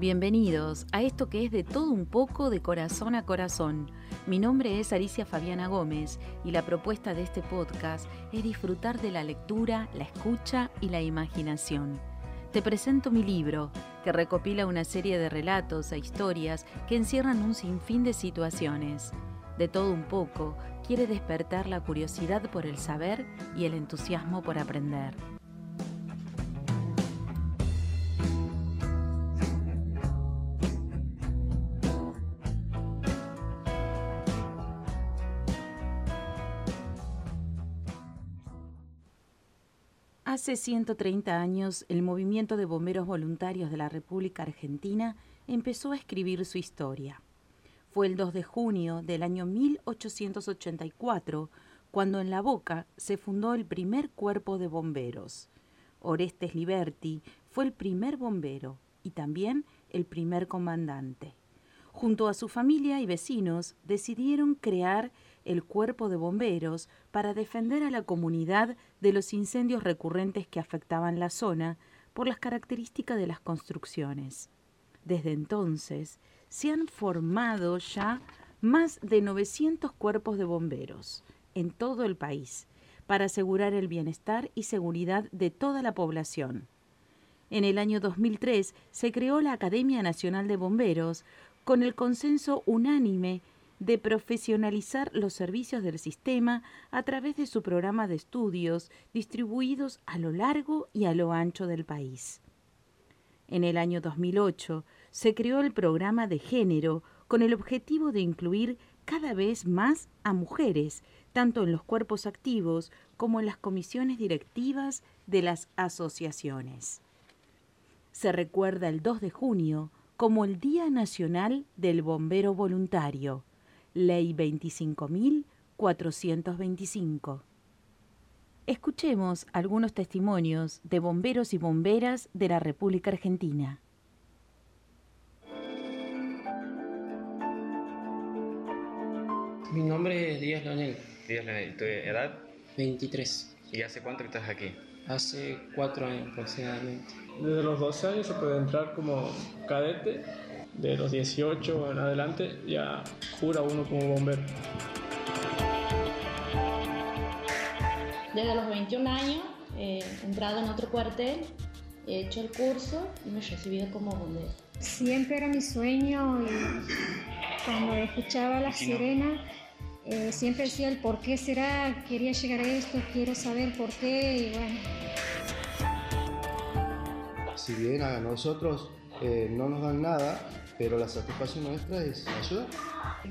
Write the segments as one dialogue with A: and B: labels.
A: Bienvenidos a esto que es de todo un poco de corazón a corazón. Mi nombre es Alicia Fabiana Gómez y la propuesta de este podcast es disfrutar de la lectura, la escucha y la imaginación. Te presento mi libro, que recopila una serie de relatos e historias que encierran un sinfín de situaciones. De todo un poco, quiere despertar la curiosidad por el saber y el entusiasmo por aprender. Hace 130 años, el movimiento de bomberos voluntarios de la República Argentina empezó a escribir su historia. Fue el 2 de junio del año 1884 cuando en La Boca se fundó el primer cuerpo de bomberos. Orestes Liberti fue el primer bombero y también el primer comandante. Junto a su familia y vecinos decidieron crear el cuerpo de bomberos para defender a la comunidad de los incendios recurrentes que afectaban la zona por las características de las construcciones. Desde entonces se han formado ya más de 900 cuerpos de bomberos en todo el país para asegurar el bienestar y seguridad de toda la población. En el año 2003 se creó la Academia Nacional de Bomberos con el consenso unánime de profesionalizar los servicios del sistema a través de su programa de estudios distribuidos a lo largo y a lo ancho del país. En el año 2008 se creó el programa de género con el objetivo de incluir cada vez más a mujeres, tanto en los cuerpos activos como en las comisiones directivas de las asociaciones. Se recuerda el 2 de junio como el Día Nacional del Bombero Voluntario, Ley 25.425. Escuchemos algunos testimonios de bomberos y bomberas de la República Argentina.
B: Mi nombre es Díaz Leonel.
C: Díaz Leonel, ¿tu edad?
B: 23.
C: ¿Y hace cuánto que estás aquí?
B: Hace cuatro años aproximadamente.
D: Desde los 12 años se puede entrar como cadete de los 18 en adelante ya jura uno como bombero.
E: Desde los 21 años he entrado en otro cuartel, he hecho el curso y me he recibido como bombero.
F: Siempre era mi sueño y cuando escuchaba la sirena eh, siempre decía el por qué será, quería llegar a esto, quiero saber por qué y bueno.
G: Si bien a nosotros eh, no nos dan nada, pero la satisfacción nuestra es ayudar.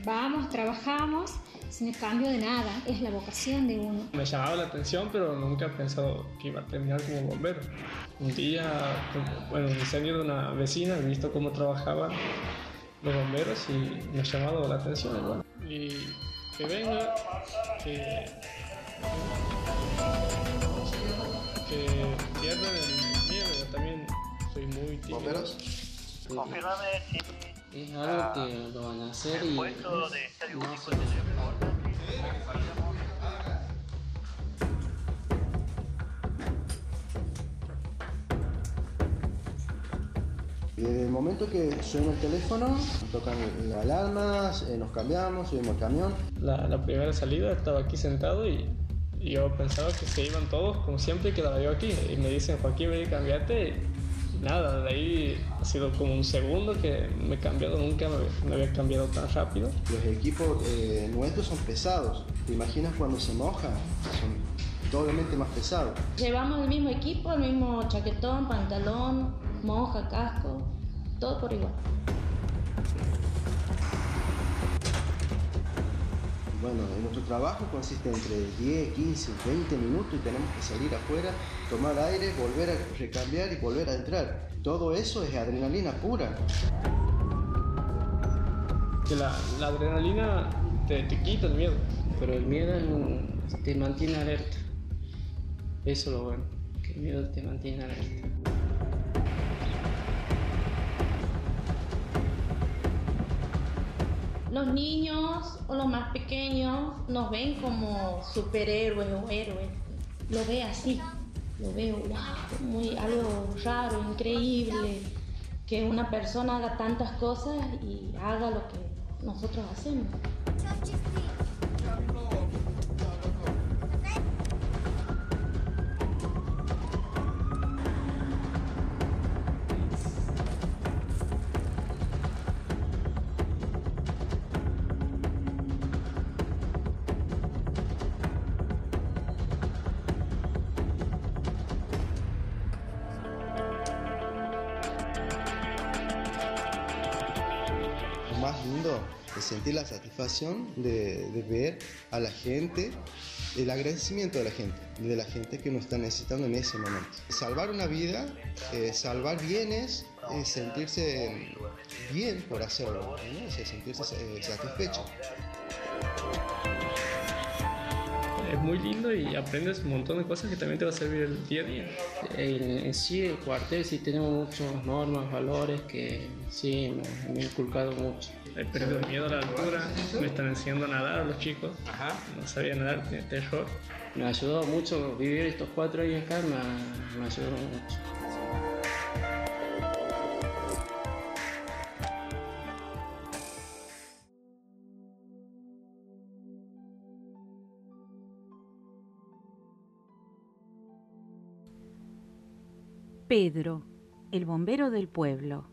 F: Vamos, trabajamos sin cambio de nada, es la vocación de uno.
D: Me llamaba la atención, pero nunca he pensado que iba a terminar como bombero. Un día, bueno, un incendio de una vecina, he visto cómo trabajaban los bomberos y me ha llamado la atención. Y, bueno, y que venga, que, que pierdan el miedo, yo también soy muy tímido.
G: ¿Bomberos?
H: Confírmame si
B: es algo que lo van a hacer y
H: puesto de estadio
B: no
H: único
G: desde el momento que suena el teléfono, nos tocan las alarmas, eh, nos cambiamos, subimos al camión.
D: La, la primera salida estaba aquí sentado y, y yo pensaba que se iban todos como siempre y quedaba yo aquí. Y me dicen, Joaquín, ven y cambiate. Y nada, de ahí ha sido como un segundo que me he cambiado, nunca me, había- me había cambiado tan rápido.
G: Los equipos eh, nuestros son pesados. ¿Te imaginas cuando se mojan? Son doblemente más pesados.
E: Llevamos el mismo equipo, el mismo chaquetón, pantalón, moja, casco, todo por igual.
G: Bueno, en nuestro trabajo consiste entre 10, 15, 20 minutos y tenemos que salir afuera, tomar aire, volver a recambiar y volver a entrar. Todo eso es adrenalina pura.
D: Que la, la adrenalina te, te quita el miedo.
B: Pero el miedo es un- te mantiene alerta. Eso es lo bueno, que el miedo te mantiene alerta.
E: Los niños o los más pequeños nos ven como superhéroes o héroes. Lo ve así, lo veo, wow, muy, algo raro, increíble, que una persona haga tantas cosas y haga lo que nosotros hacemos.
G: Sentir la satisfacción de, ver a la gente, el agradecimiento de la gente, de la gente que nos está necesitando en ese momento. Salvar una vida, eh, salvar bienes, sentirse bien por hacerlo, sentirse eh, satisfecho
D: es muy lindo y aprendes un montón de cosas que también te va a servir el día a día.
B: En, sí, el cuartel sí tenemos muchas normas, valores que sí me, me han inculcado mucho.
D: He perdido miedo a la altura, me están enseñando a nadar a los chicos. Ajá. No sabía nadar, tenía terror.
B: Me ayudó mucho vivir estos cuatro años acá, me, me ayudó mucho.
A: Pedro, el bombero del pueblo.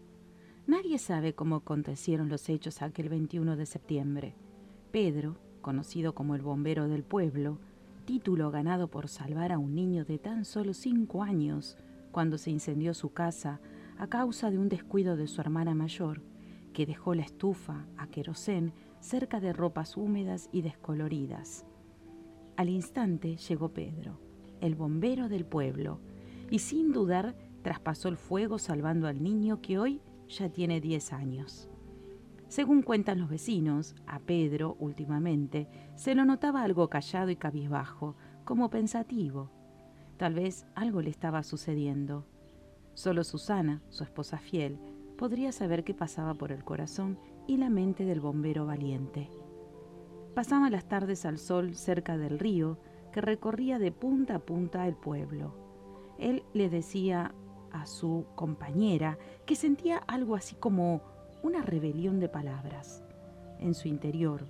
A: Nadie sabe cómo acontecieron los hechos aquel 21 de septiembre. Pedro, conocido como el bombero del pueblo, título ganado por salvar a un niño de tan solo cinco años cuando se incendió su casa a causa de un descuido de su hermana mayor, que dejó la estufa a querosén cerca de ropas húmedas y descoloridas. Al instante llegó Pedro, el bombero del pueblo, y sin dudar traspasó el fuego salvando al niño que hoy ya tiene 10 años. Según cuentan los vecinos, a Pedro, últimamente, se lo notaba algo callado y cabizbajo, como pensativo. Tal vez algo le estaba sucediendo. Solo Susana, su esposa fiel, podría saber qué pasaba por el corazón y la mente del bombero valiente. Pasaba las tardes al sol cerca del río que recorría de punta a punta el pueblo. Él le decía a su compañera que sentía algo así como una rebelión de palabras en su interior,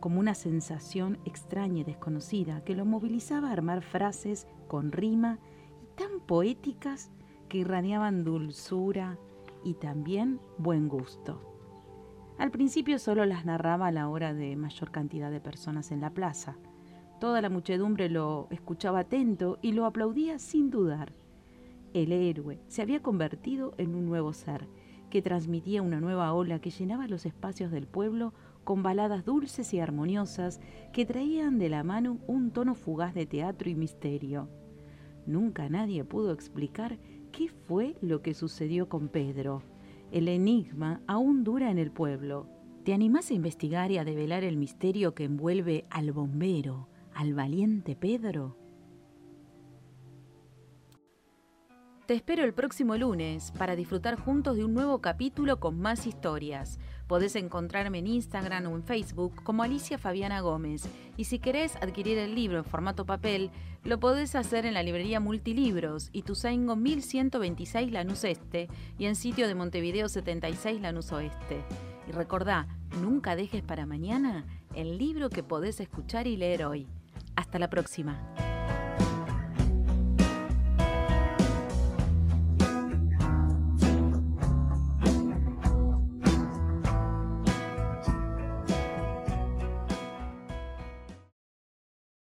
A: como una sensación extraña y desconocida que lo movilizaba a armar frases con rima y tan poéticas que irradiaban dulzura y también buen gusto. Al principio solo las narraba a la hora de mayor cantidad de personas en la plaza. Toda la muchedumbre lo escuchaba atento y lo aplaudía sin dudar. El héroe se había convertido en un nuevo ser, que transmitía una nueva ola que llenaba los espacios del pueblo con baladas dulces y armoniosas que traían de la mano un tono fugaz de teatro y misterio. Nunca nadie pudo explicar qué fue lo que sucedió con Pedro. El enigma aún dura en el pueblo. ¿Te animás a investigar y a develar el misterio que envuelve al bombero, al valiente Pedro? Te espero el próximo lunes para disfrutar juntos de un nuevo capítulo con más historias. Podés encontrarme en Instagram o en Facebook como Alicia Fabiana Gómez. Y si querés adquirir el libro en formato papel, lo podés hacer en la librería Multilibros y Tuzaingo 1126 Lanús Este y en sitio de Montevideo 76 Lanús Oeste. Y recordá, nunca dejes para mañana el libro que podés escuchar y leer hoy. Hasta la próxima.